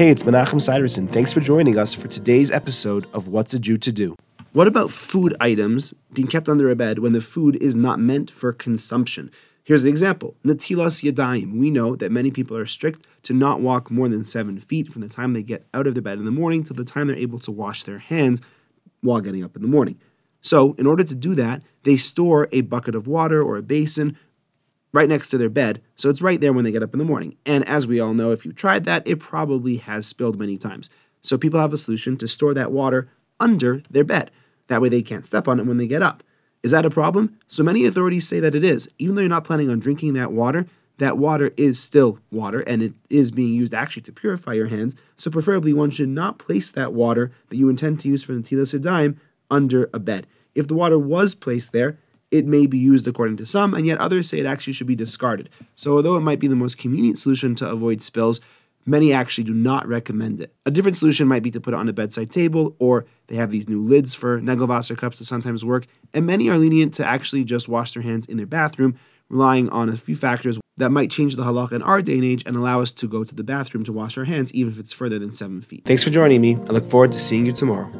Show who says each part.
Speaker 1: Hey, it's Menachem Siderson. Thanks for joining us for today's episode of What's a Jew to Do. What about food items being kept under a bed when the food is not meant for consumption? Here's an example Natilas Yadayim. We know that many people are strict to not walk more than seven feet from the time they get out of their bed in the morning to the time they're able to wash their hands while getting up in the morning. So, in order to do that, they store a bucket of water or a basin right next to their bed, so it's right there when they get up in the morning. And as we all know, if you tried that, it probably has spilled many times. So people have a solution to store that water under their bed. That way they can't step on it when they get up. Is that a problem? So many authorities say that it is. Even though you're not planning on drinking that water, that water is still water and it is being used actually to purify your hands. So preferably one should not place that water that you intend to use for Natilas Yadayim under a bed. If the water was placed there, it may be used according to some, and yet others say it actually should be discarded. So, although it might be the most convenient solution to avoid spills, many actually do not recommend it. A different solution might be to put it on a bedside table, or they have these new lids for Negelwasser cups that sometimes work, and many are lenient to actually just wash their hands in their bathroom, relying on a few factors that might change the halakha in our day and age and allow us to go to the bathroom to wash our hands, even if it's further than seven feet. Thanks for joining me. I look forward to seeing you tomorrow.